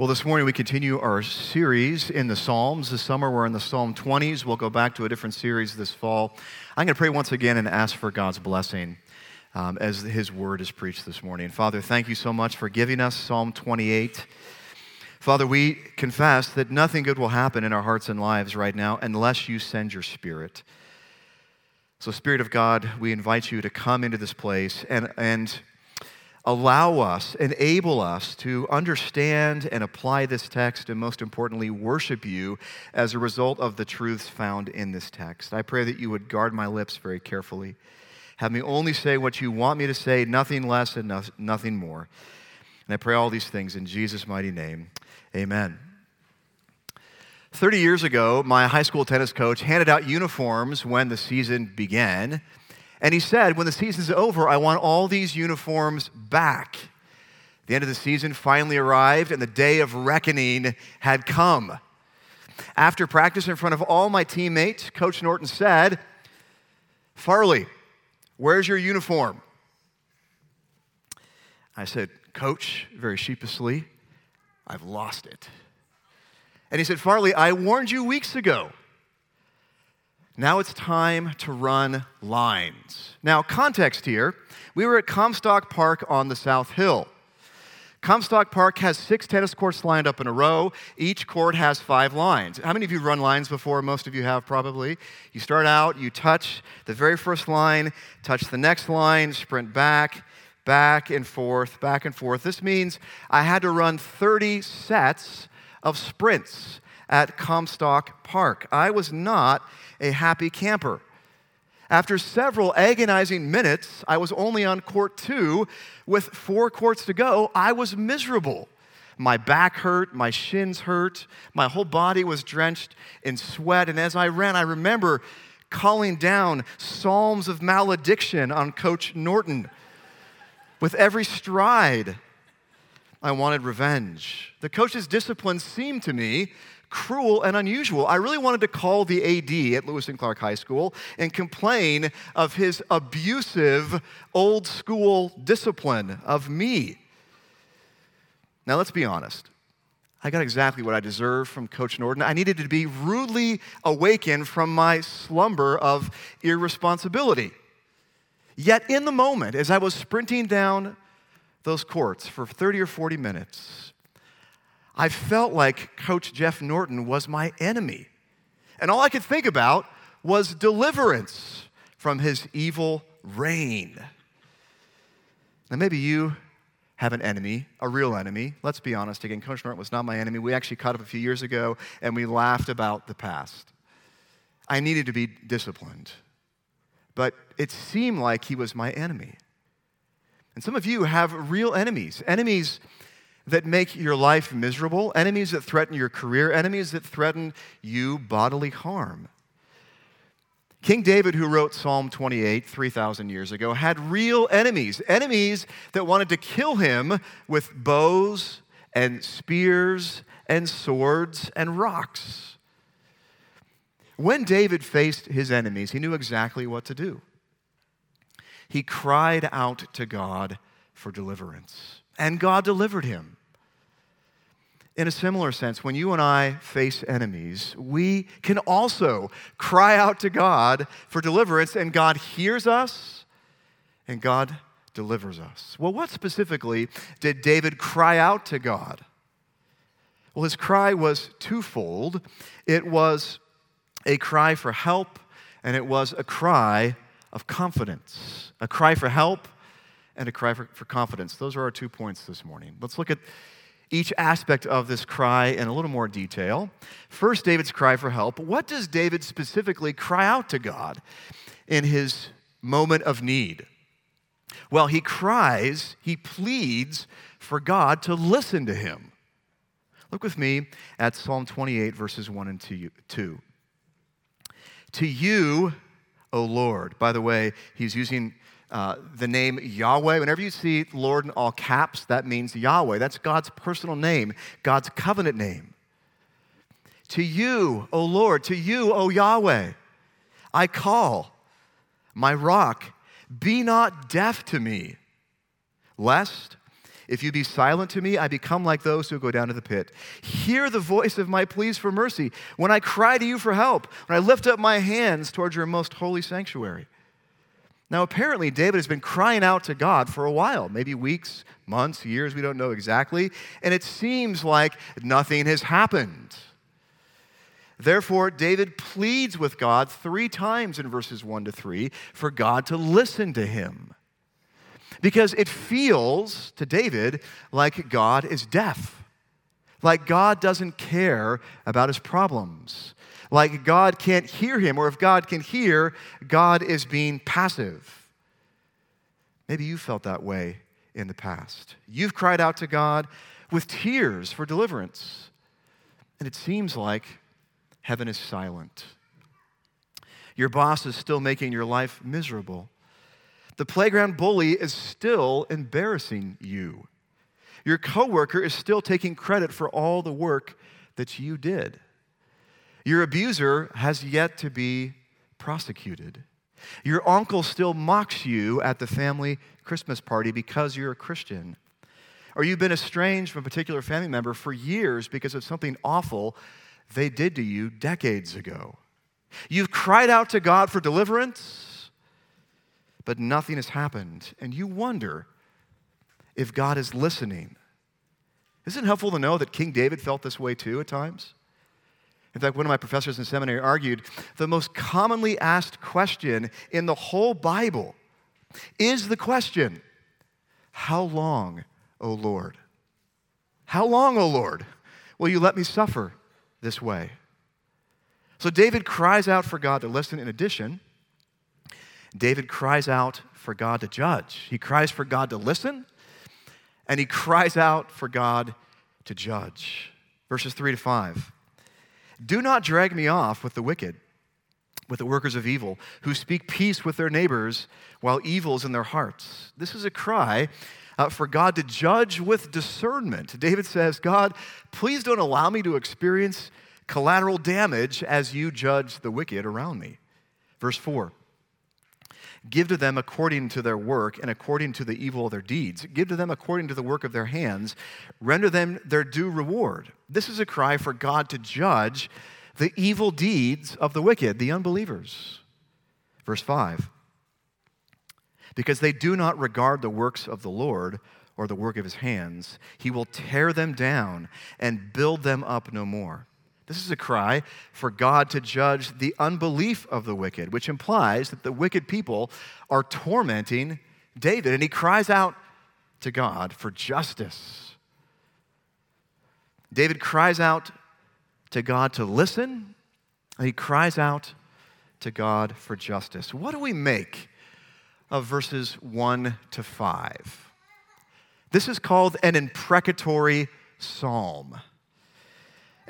Well, this morning we continue our series in the Psalms. This summer we're in the Psalm 20s. We'll go back to a different series this fall. I'm going to pray once again and ask for God's blessing um, as His word is preached this morning. Father, thank you so much for giving us Psalm 28. Father, we confess that nothing good will happen in our hearts and lives right now unless you send your Spirit. So, Spirit of God, we invite you to come into this place and, and allow us, enable us to understand and apply this text, and most importantly, worship you as a result of the truths found in this text. I pray that you would guard my lips very carefully. Have me only say what you want me to say, nothing less and no- nothing more. And I pray all these things in Jesus' mighty name. Amen. 30 years ago, my high school tennis coach handed out uniforms when the season began. And he said, When the season's over, I want all these uniforms back. The end of the season finally arrived, and the day of reckoning had come. After practice in front of all my teammates, Coach Norton said, Farley, where's your uniform? I said, Coach, very sheepishly, I've lost it. And he said, Farley, I warned you weeks ago. Now it's time to run lines. Now, context here we were at Comstock Park on the South Hill. Comstock Park has six tennis courts lined up in a row. Each court has five lines. How many of you run lines before? Most of you have probably. You start out, you touch the very first line, touch the next line, sprint back, back and forth, back and forth. This means I had to run 30 sets of sprints at Comstock Park. I was not a happy camper. After several agonizing minutes, I was only on court two. With four courts to go, I was miserable. My back hurt, my shins hurt, my whole body was drenched in sweat. And as I ran, I remember calling down psalms of malediction on Coach Norton. With every stride, I wanted revenge. The coach's discipline seemed to me cruel and unusual. I really wanted to call the AD at Lewis and Clark High School and complain of his abusive old school discipline of me. Now, let's be honest. I got exactly what I deserved from Coach Norton. I needed to be rudely awakened from my slumber of irresponsibility. Yet, in the moment, as I was sprinting down those courts for 30 or 40 minutes, I felt like Coach Jeff Norton was my enemy. And all I could think about was deliverance from his evil reign. Now, maybe you have an enemy, a real enemy. Let's be honest again, Coach Norton was not my enemy. We actually caught up a few years ago and we laughed about the past. I needed to be disciplined, but it seemed like he was my enemy. And some of you have real enemies, enemies that make your life miserable, enemies that threaten your career, enemies that threaten you bodily harm. King David, who wrote Psalm 28 3,000 years ago, had real enemies, enemies that wanted to kill him with bows and spears and swords and rocks. When David faced his enemies, he knew exactly what to do. He cried out to God for deliverance, and God delivered him. In a similar sense, when you and I face enemies, we can also cry out to God for deliverance, and God hears us and God delivers us. Well, what specifically did David cry out to God? Well, his cry was twofold it was a cry for help, and it was a cry of confidence. A cry for help and a cry for, for confidence. Those are our two points this morning. Let's look at each aspect of this cry in a little more detail. First, David's cry for help. What does David specifically cry out to God in his moment of need? Well, he cries, he pleads for God to listen to him. Look with me at Psalm 28, verses 1 and 2. To you, O Lord. By the way, he's using uh, the name Yahweh. Whenever you see Lord in all caps, that means Yahweh. That's God's personal name, God's covenant name. To you, O Lord, to you, O Yahweh, I call, my rock, be not deaf to me, lest If you be silent to me, I become like those who go down to the pit. Hear the voice of my pleas for mercy when I cry to you for help, when I lift up my hands towards your most holy sanctuary. Now, apparently, David has been crying out to God for a while, maybe weeks, months, years, we don't know exactly, and it seems like nothing has happened. Therefore, David pleads with God three times in verses 1 to 3 for God to listen to him. Because it feels to David like God is deaf, like God doesn't care about his problems, like God can't hear him, or if God can hear, God is being passive. Maybe you felt that way in the past. You've cried out to God with tears for deliverance, and it seems like heaven is silent. Your boss is still making your life miserable. The playground bully is still embarrassing you. Your coworker is still taking credit for all the work that you did. Your abuser has yet to be prosecuted. Your uncle still mocks you at the family Christmas party because you're a Christian. Or you've been estranged from a particular family member for years because of something awful they did to you decades ago. You've cried out to God for deliverance, but nothing has happened. And you wonder if God is listening. Isn't it helpful to know that King David felt this way too at times? In fact, one of my professors in seminary argued the most commonly asked question in the whole Bible is the question How long, O Lord? How long, O Lord, will you let me suffer this way? So David cries out for God to listen. In addition, David cries out for God to judge. He cries for God to listen, and he cries out for God to judge. Verses 3 to 5. Do not drag me off with the wicked, with the workers of evil, who speak peace with their neighbors while evil is in their hearts. This is a cry uh, for God to judge with discernment. David says, God, please don't allow me to experience collateral damage as you judge the wicked around me. Verse 4 Give to them according to their work and according to the evil of their deeds. Give to them according to the work of their hands. Render them their due reward. This is a cry for God to judge the evil deeds of the wicked, the unbelievers. Verse 5 Because they do not regard the works of the Lord or the work of his hands, he will tear them down and build them up no more. This is a cry for God to judge the unbelief of the wicked, which implies that the wicked people are tormenting David. And he cries out to God for justice. David cries out to God to listen, and he cries out to God for justice. What do we make of verses 1 to 5? This is called an imprecatory psalm.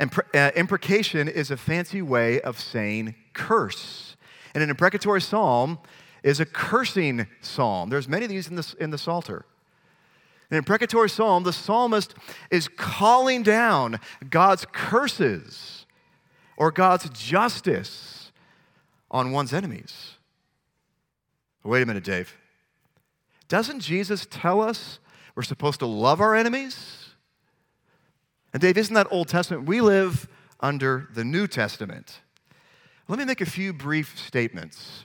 And uh, imprecation is a fancy way of saying curse. And an imprecatory psalm is a cursing psalm. There's many of these in the, in the Psalter. An imprecatory psalm, the psalmist is calling down God's curses or God's justice on one's enemies. Wait a minute, Dave. Doesn't Jesus tell us we're supposed to love our enemies? And Dave, isn't that Old Testament? We live under the New Testament. Let me make a few brief statements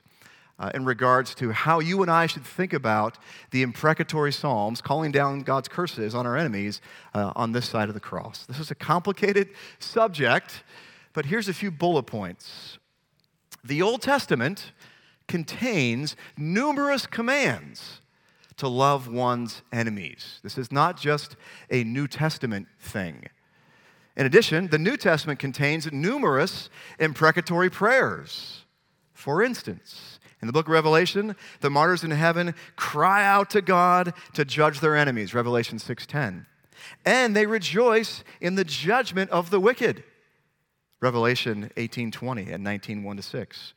uh, in regards to how you and I should think about the imprecatory Psalms, calling down God's curses on our enemies uh, on this side of the cross. This is a complicated subject, but here's a few bullet points. The Old Testament contains numerous commands to love one's enemies. This is not just a New Testament thing. In addition, the New Testament contains numerous imprecatory prayers. For instance, in the book of Revelation, the martyrs in heaven cry out to God to judge their enemies, Revelation 6:10. And they rejoice in the judgment of the wicked. Revelation 18:20 and 19:1 to 6.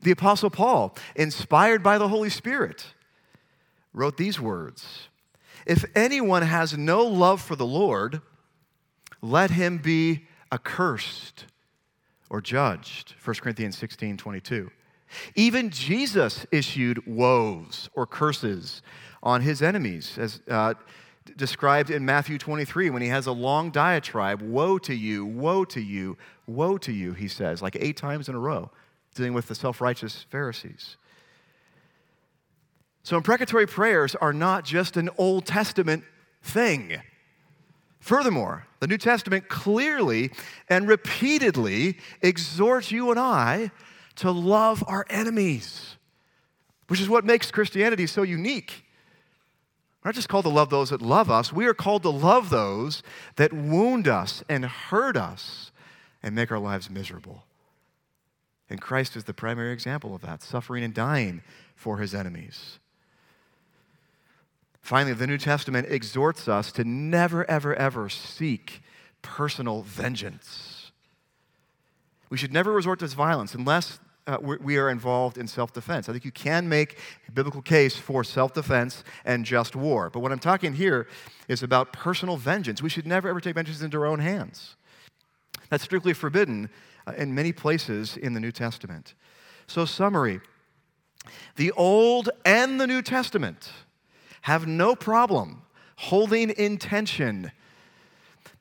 The apostle Paul, inspired by the Holy Spirit, wrote these words: If anyone has no love for the Lord, let him be accursed or judged. 1 Corinthians 16 22. Even Jesus issued woes or curses on his enemies, as uh, described in Matthew 23 when he has a long diatribe Woe to you, woe to you, woe to you, he says, like eight times in a row, dealing with the self righteous Pharisees. So, imprecatory prayers are not just an Old Testament thing. Furthermore, the New Testament clearly and repeatedly exhorts you and I to love our enemies, which is what makes Christianity so unique. We're not just called to love those that love us, we are called to love those that wound us and hurt us and make our lives miserable. And Christ is the primary example of that, suffering and dying for his enemies. Finally, the New Testament exhorts us to never, ever, ever seek personal vengeance. We should never resort to violence unless uh, we are involved in self defense. I think you can make a biblical case for self defense and just war. But what I'm talking here is about personal vengeance. We should never ever take vengeance into our own hands. That's strictly forbidden uh, in many places in the New Testament. So, summary the Old and the New Testament have no problem holding in tension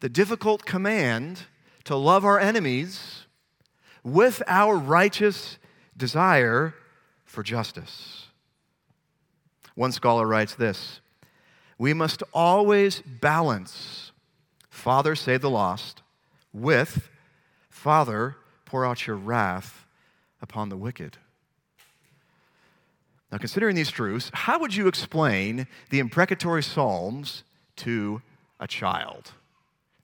the difficult command to love our enemies with our righteous desire for justice. One scholar writes this We must always balance Father, save the lost, with Father, pour out your wrath upon the wicked. Now, considering these truths, how would you explain the imprecatory Psalms to a child?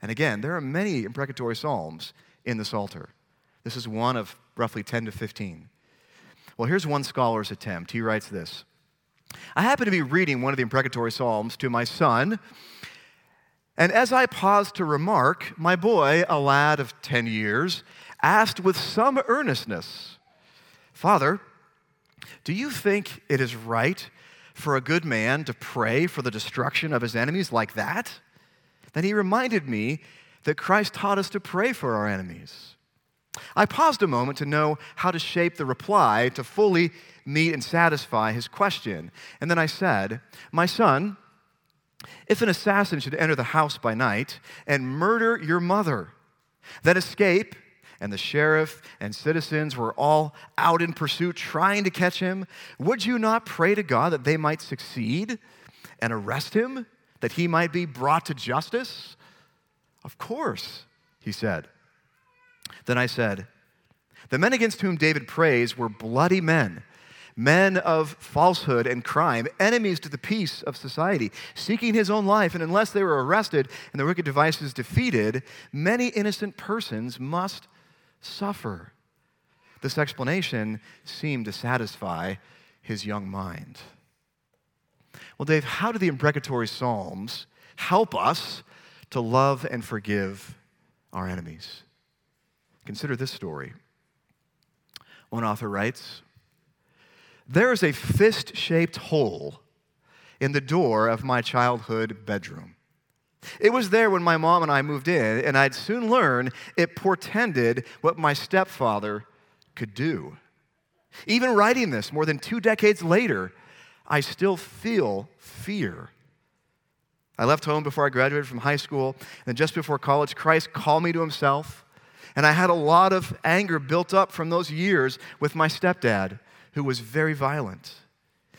And again, there are many imprecatory Psalms in the Psalter. This is one of roughly 10 to 15. Well, here's one scholar's attempt. He writes this I happened to be reading one of the imprecatory Psalms to my son, and as I paused to remark, my boy, a lad of 10 years, asked with some earnestness, Father, do you think it is right for a good man to pray for the destruction of his enemies like that? Then he reminded me that Christ taught us to pray for our enemies. I paused a moment to know how to shape the reply to fully meet and satisfy his question. And then I said, My son, if an assassin should enter the house by night and murder your mother, then escape, and the sheriff and citizens were all out in pursuit trying to catch him, would you not pray to God that they might succeed and arrest him, that he might be brought to justice? Of course, he said. Then I said, The men against whom David prays were bloody men, men of falsehood and crime, enemies to the peace of society, seeking his own life. And unless they were arrested and the wicked devices defeated, many innocent persons must suffer. This explanation seemed to satisfy his young mind. Well, Dave, how do the imprecatory Psalms help us to love and forgive our enemies? Consider this story. One author writes There is a fist shaped hole in the door of my childhood bedroom. It was there when my mom and I moved in, and I'd soon learn it portended what my stepfather could do. Even writing this more than two decades later, I still feel fear. I left home before I graduated from high school, and just before college, Christ called me to himself. And I had a lot of anger built up from those years with my stepdad, who was very violent.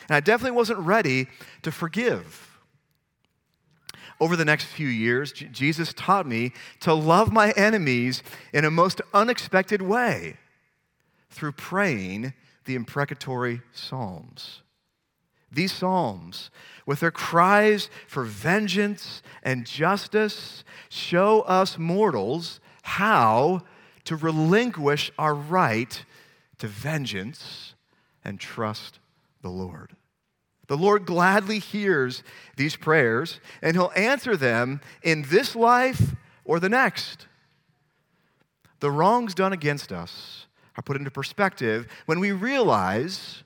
And I definitely wasn't ready to forgive. Over the next few years, J- Jesus taught me to love my enemies in a most unexpected way through praying the imprecatory Psalms. These Psalms, with their cries for vengeance and justice, show us mortals how to relinquish our right to vengeance and trust the Lord. The Lord gladly hears these prayers, and He'll answer them in this life or the next. The wrongs done against us are put into perspective when we realize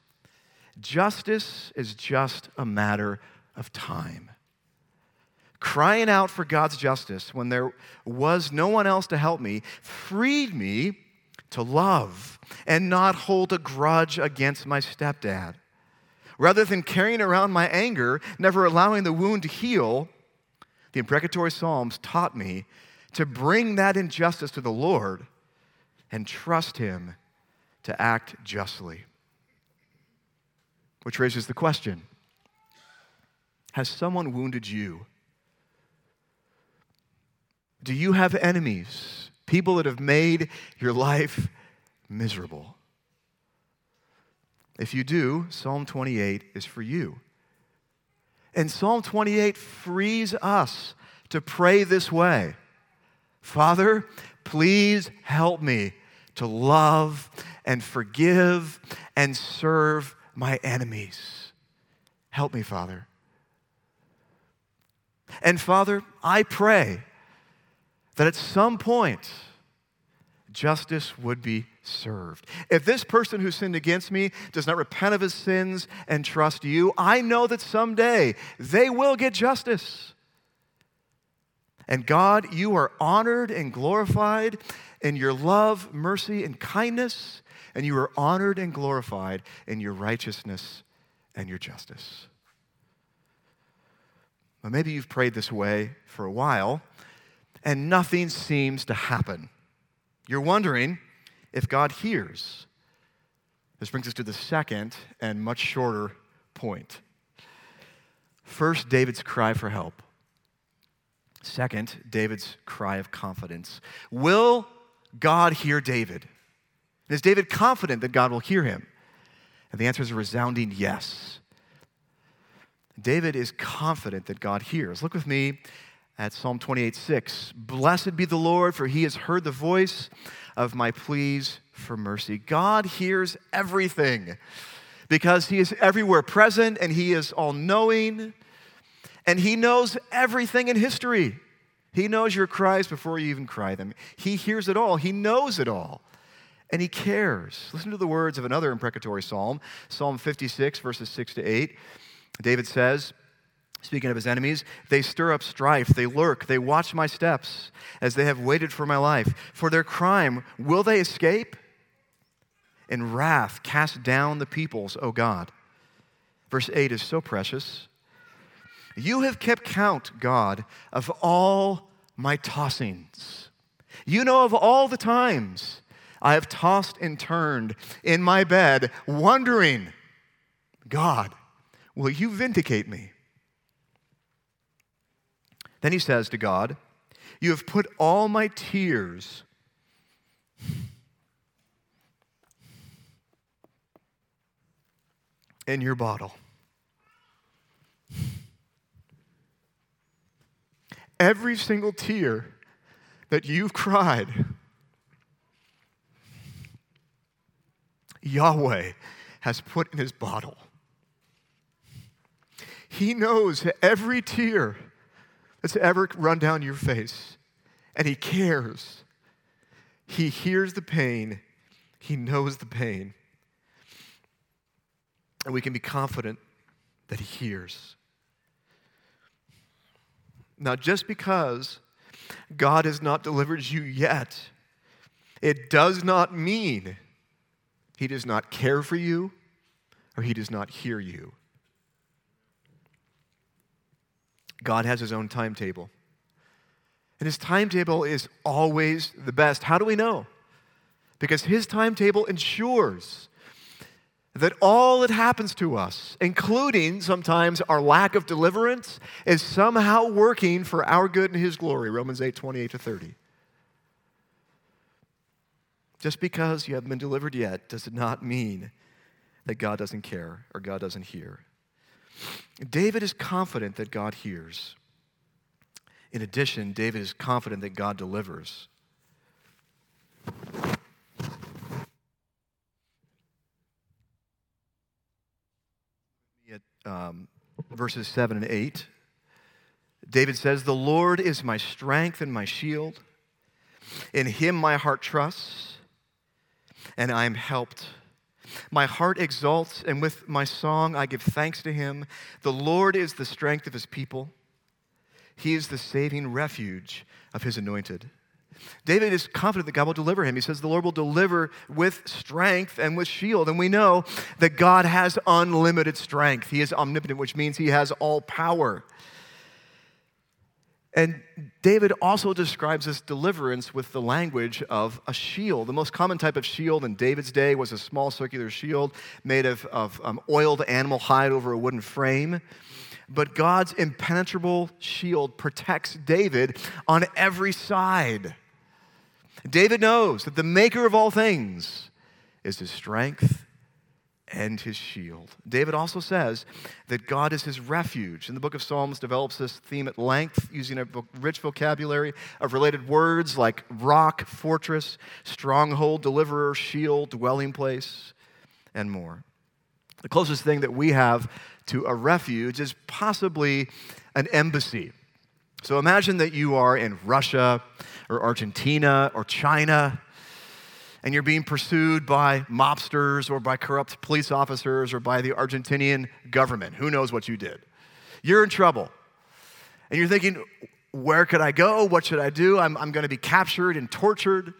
justice is just a matter of time crying out for God's justice when there was no one else to help me, freed me to love and not hold a grudge against my stepdad. Rather than carrying around my anger, never allowing the wound to heal, The imprecatory Psalms taught me to bring that injustice to the Lord and trust Him to act justly. Which raises the question Has someone wounded you? Do you have enemies, people that have made your life miserable? If you do, Psalm 28 is for you. And Psalm 28 frees us to pray this way Father, please help me to love and forgive and serve my enemies. Help me, Father. And Father, I pray that at some point, justice would be served. If this person who sinned against me does not repent of his sins and trust you, I know that someday they will get justice. And God, you are honored and glorified in your love, mercy, and kindness, and you are honored and glorified in your righteousness and your justice. Well, maybe you've prayed this way for a while, and nothing seems to happen. You're wondering if God hears. This brings us to the second and much shorter point. First, David's cry for help. Second, David's cry of confidence. Will God hear David? Is David confident that God will hear him? And the answer is a resounding yes. David is confident that God hears. Look with me at Psalm 28 6. Blessed be the Lord, for he has heard the voice of my pleas for mercy. God hears everything because he is everywhere present and he is all knowing and he knows everything in history. He knows your cries before you even cry them. He hears it all, he knows it all. And he cares. Listen to the words of another imprecatory psalm, Psalm 56, verses 6 to 8. David says, Speaking of his enemies, they stir up strife, they lurk, they watch my steps as they have waited for my life. For their crime, will they escape? In wrath, cast down the peoples, O God. Verse 8 is so precious. You have kept count, God, of all my tossings. You know of all the times I have tossed and turned in my bed, wondering, God, will you vindicate me? Then he says to God, You have put all my tears in your bottle. Every single tear that you've cried, Yahweh has put in his bottle. He knows every tear that's ever run down your face. And He cares. He hears the pain, He knows the pain. And we can be confident that He hears. Now, just because God has not delivered you yet, it does not mean He does not care for you or He does not hear you. God has his own timetable. And his timetable is always the best. How do we know? Because his timetable ensures that all that happens to us, including sometimes our lack of deliverance, is somehow working for our good and his glory. Romans 8 28 to 30. Just because you haven't been delivered yet does not mean that God doesn't care or God doesn't hear. David is confident that God hears. In addition, David is confident that God delivers. At, um, verses 7 and 8, David says, The Lord is my strength and my shield. In him my heart trusts, and I am helped. My heart exalts, and with my song I give thanks to him. The Lord is the strength of his people, he is the saving refuge of his anointed. David is confident that God will deliver him. He says the Lord will deliver with strength and with shield. And we know that God has unlimited strength. He is omnipotent, which means he has all power. And David also describes this deliverance with the language of a shield. The most common type of shield in David's day was a small circular shield made of, of um, oiled animal hide over a wooden frame. But God's impenetrable shield protects David on every side. David knows that the maker of all things is his strength and his shield. David also says that God is his refuge. And the book of Psalms develops this theme at length using a rich vocabulary of related words like rock, fortress, stronghold, deliverer, shield, dwelling place, and more. The closest thing that we have to a refuge is possibly an embassy. So imagine that you are in Russia or Argentina or China and you're being pursued by mobsters or by corrupt police officers or by the Argentinian government. Who knows what you did? You're in trouble. And you're thinking, where could I go? What should I do? I'm, I'm going to be captured and tortured.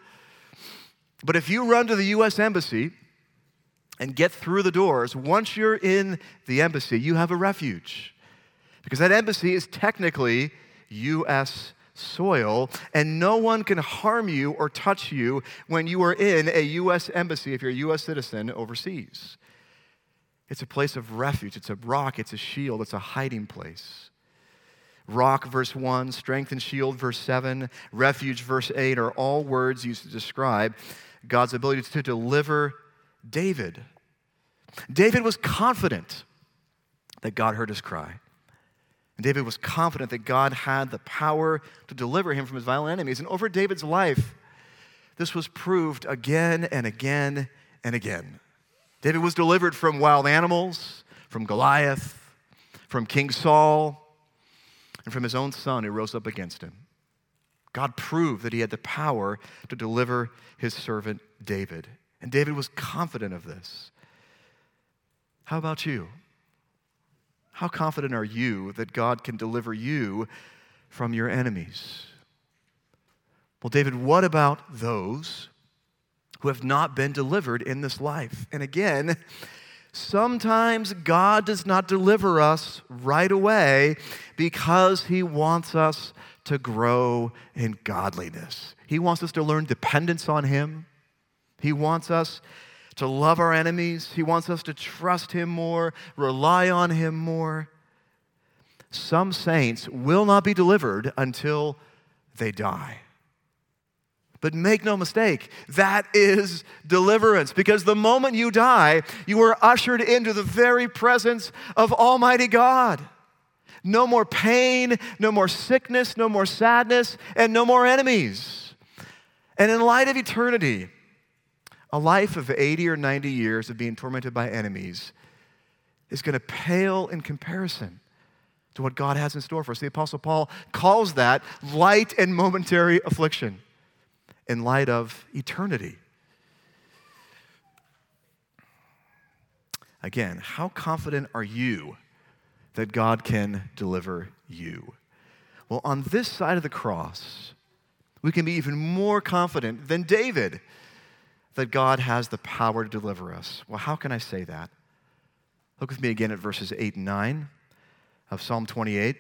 But if you run to the U.S. Embassy and get through the doors, once you're in the embassy, you have a refuge. Because that embassy is technically U.S soil, and no one can harm you or touch you when you are in a U.S. embassy if you're a U.S. citizen overseas. It's a place of refuge, it's a rock, it's a shield, it's a hiding place. Rock, verse 1, strength and shield, verse 7, refuge, verse 8, are all words used to describe God's ability to deliver David. David was confident that God heard his cry. And David was confident that God had the power to deliver him from his violent enemies. And over David's life, this was proved again and again and again. David was delivered from wild animals, from Goliath, from King Saul, and from his own son who rose up against him. God proved that he had the power to deliver his servant David. And David was confident of this. How about you? How confident are you that God can deliver you from your enemies? Well, David, what about those who have not been delivered in this life? And again, sometimes God does not deliver us right away because he wants us to grow in godliness. He wants us to learn dependence on him. He wants us to love our enemies. He wants us to trust Him more, rely on Him more. Some saints will not be delivered until they die. But make no mistake, that is deliverance because the moment you die, you are ushered into the very presence of Almighty God. No more pain, no more sickness, no more sadness, and no more enemies. And in light of eternity, a life of 80 or 90 years of being tormented by enemies is going to pale in comparison to what God has in store for us. The Apostle Paul calls that light and momentary affliction in light of eternity. Again, how confident are you that God can deliver you? Well, on this side of the cross, we can be even more confident than David that God has the power to deliver us. Well, how can I say that? Look with me again at verses 8 and 9 of Psalm 28.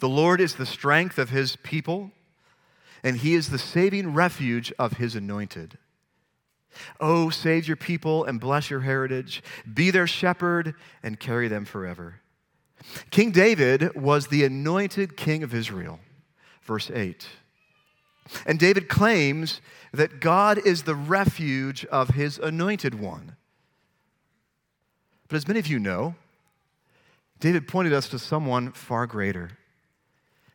The Lord is the strength of his people, and he is the saving refuge of his anointed. Oh, save your people and bless your heritage. Be their shepherd and carry them forever. King David was the anointed king of Israel. Verse 8. And David claims that God is the refuge of his anointed one. But as many of you know, David pointed us to someone far greater.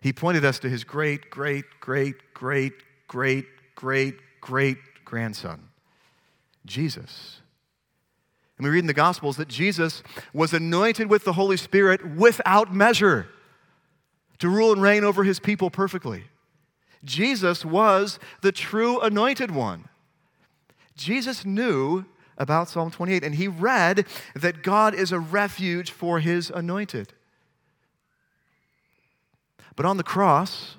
He pointed us to his great, great, great, great, great, great, great grandson, Jesus. And we read in the Gospels that Jesus was anointed with the Holy Spirit without measure to rule and reign over his people perfectly. Jesus was the true anointed one. Jesus knew about Psalm 28, and he read that God is a refuge for his anointed. But on the cross,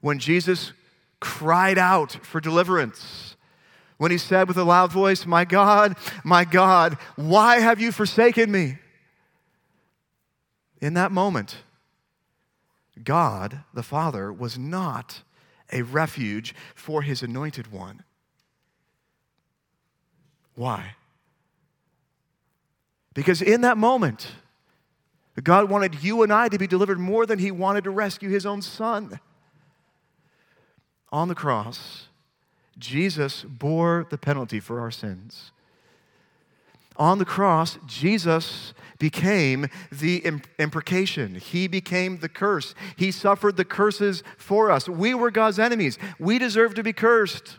when Jesus cried out for deliverance, when he said with a loud voice, My God, my God, why have you forsaken me? In that moment, God, the Father, was not a refuge for his anointed one. Why? Because in that moment, God wanted you and I to be delivered more than he wanted to rescue his own son. On the cross, Jesus bore the penalty for our sins. On the cross, Jesus became the imprecation. He became the curse. He suffered the curses for us. We were God's enemies. We deserved to be cursed.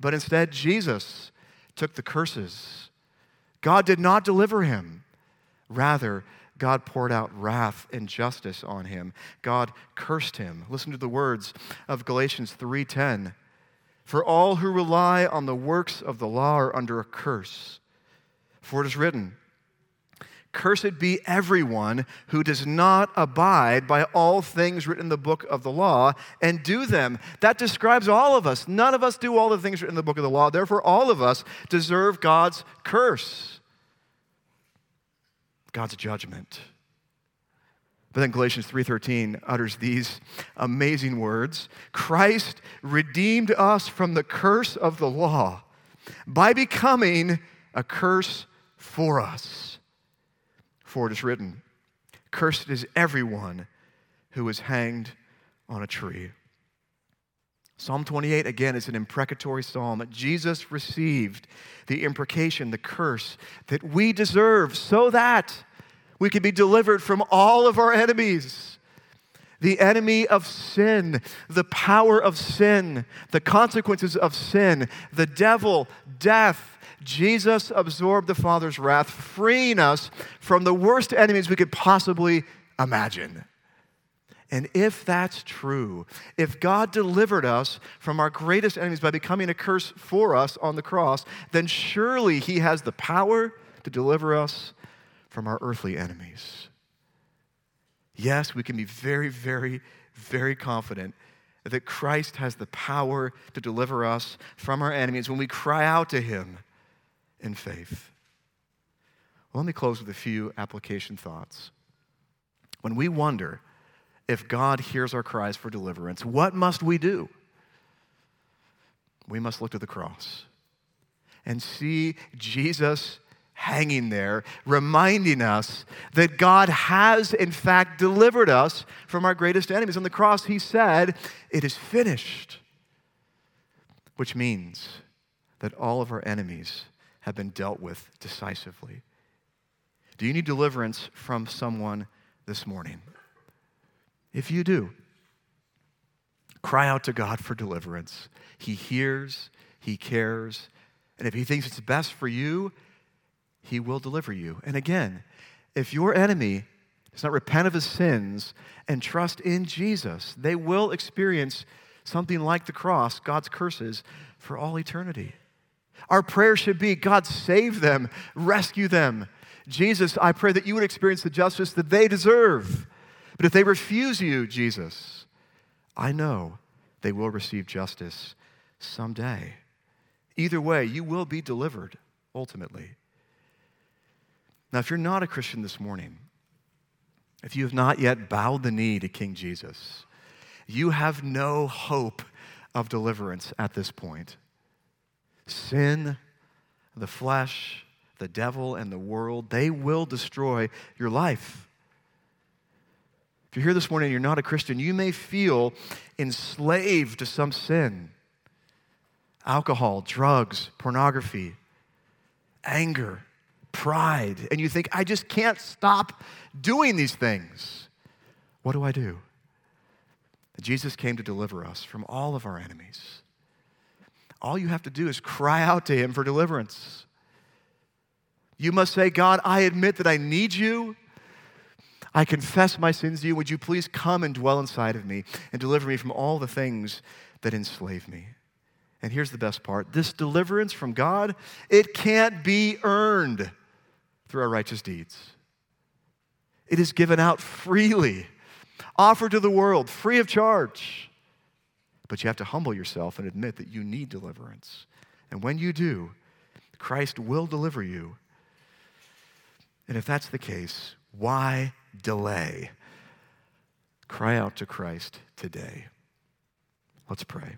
But instead, Jesus took the curses. God did not deliver him. Rather, God poured out wrath and justice on him. God cursed him. Listen to the words of Galatians 3:10. For all who rely on the works of the law are under a curse. For it is written, Cursed be everyone who does not abide by all things written in the book of the law and do them. That describes all of us. None of us do all the things written in the book of the law. Therefore, all of us deserve God's curse, God's judgment. But then Galatians 3:13 utters these amazing words. Christ redeemed us from the curse of the law by becoming a curse for us. For it is written, Cursed is everyone who is hanged on a tree. Psalm 28, again, is an imprecatory psalm. Jesus received the imprecation, the curse that we deserve so that we could be delivered from all of our enemies. The enemy of sin, the power of sin, the consequences of sin, the devil, death, Jesus absorbed the Father's wrath, freeing us from the worst enemies we could possibly imagine. And if that's true, if God delivered us from our greatest enemies by becoming a curse for us on the cross, then surely He has the power to deliver us from our earthly enemies. Yes, we can be very, very, very confident that Christ has the power to deliver us from our enemies when we cry out to Him in faith. Well, let me close with a few application thoughts. When we wonder if God hears our cries for deliverance, what must we do? We must look to the cross and see Jesus hanging there, reminding us that God has, in fact, delivered us from our greatest enemies. On the cross, he said, It is finished, which means that all of our enemies have been dealt with decisively. Do you need deliverance from someone this morning? If you do, cry out to God for deliverance. He hears, He cares, and if He thinks it's best for you, He will deliver you. And again, if your enemy does not repent of his sins and trust in Jesus, they will experience something like the cross, God's curses, for all eternity. Our prayer should be God, save them, rescue them. Jesus, I pray that you would experience the justice that they deserve. But if they refuse you, Jesus, I know they will receive justice someday. Either way, you will be delivered ultimately. Now, if you're not a Christian this morning, if you have not yet bowed the knee to King Jesus, you have no hope of deliverance at this point sin, the flesh, the devil, and the world, they will destroy your life. If you're here this morning and you're not a Christian, you may feel enslaved to some sin alcohol, drugs, pornography, anger, pride, and you think, I just can't stop doing these things. What do I do? Jesus came to deliver us from all of our enemies all you have to do is cry out to Him for deliverance. You must say, God, I admit that I need you. I confess my sins to you. Would you please come and dwell inside of me and deliver me from all the things that enslave me? And here's the best part this deliverance from God, it can't be earned through our righteous deeds. It is given out freely, offered to the world, free of charge. But you have to humble yourself and admit that you need deliverance. And when you do, Christ will deliver you. And if that's the case, why delay? Cry out to Christ today. Let's pray.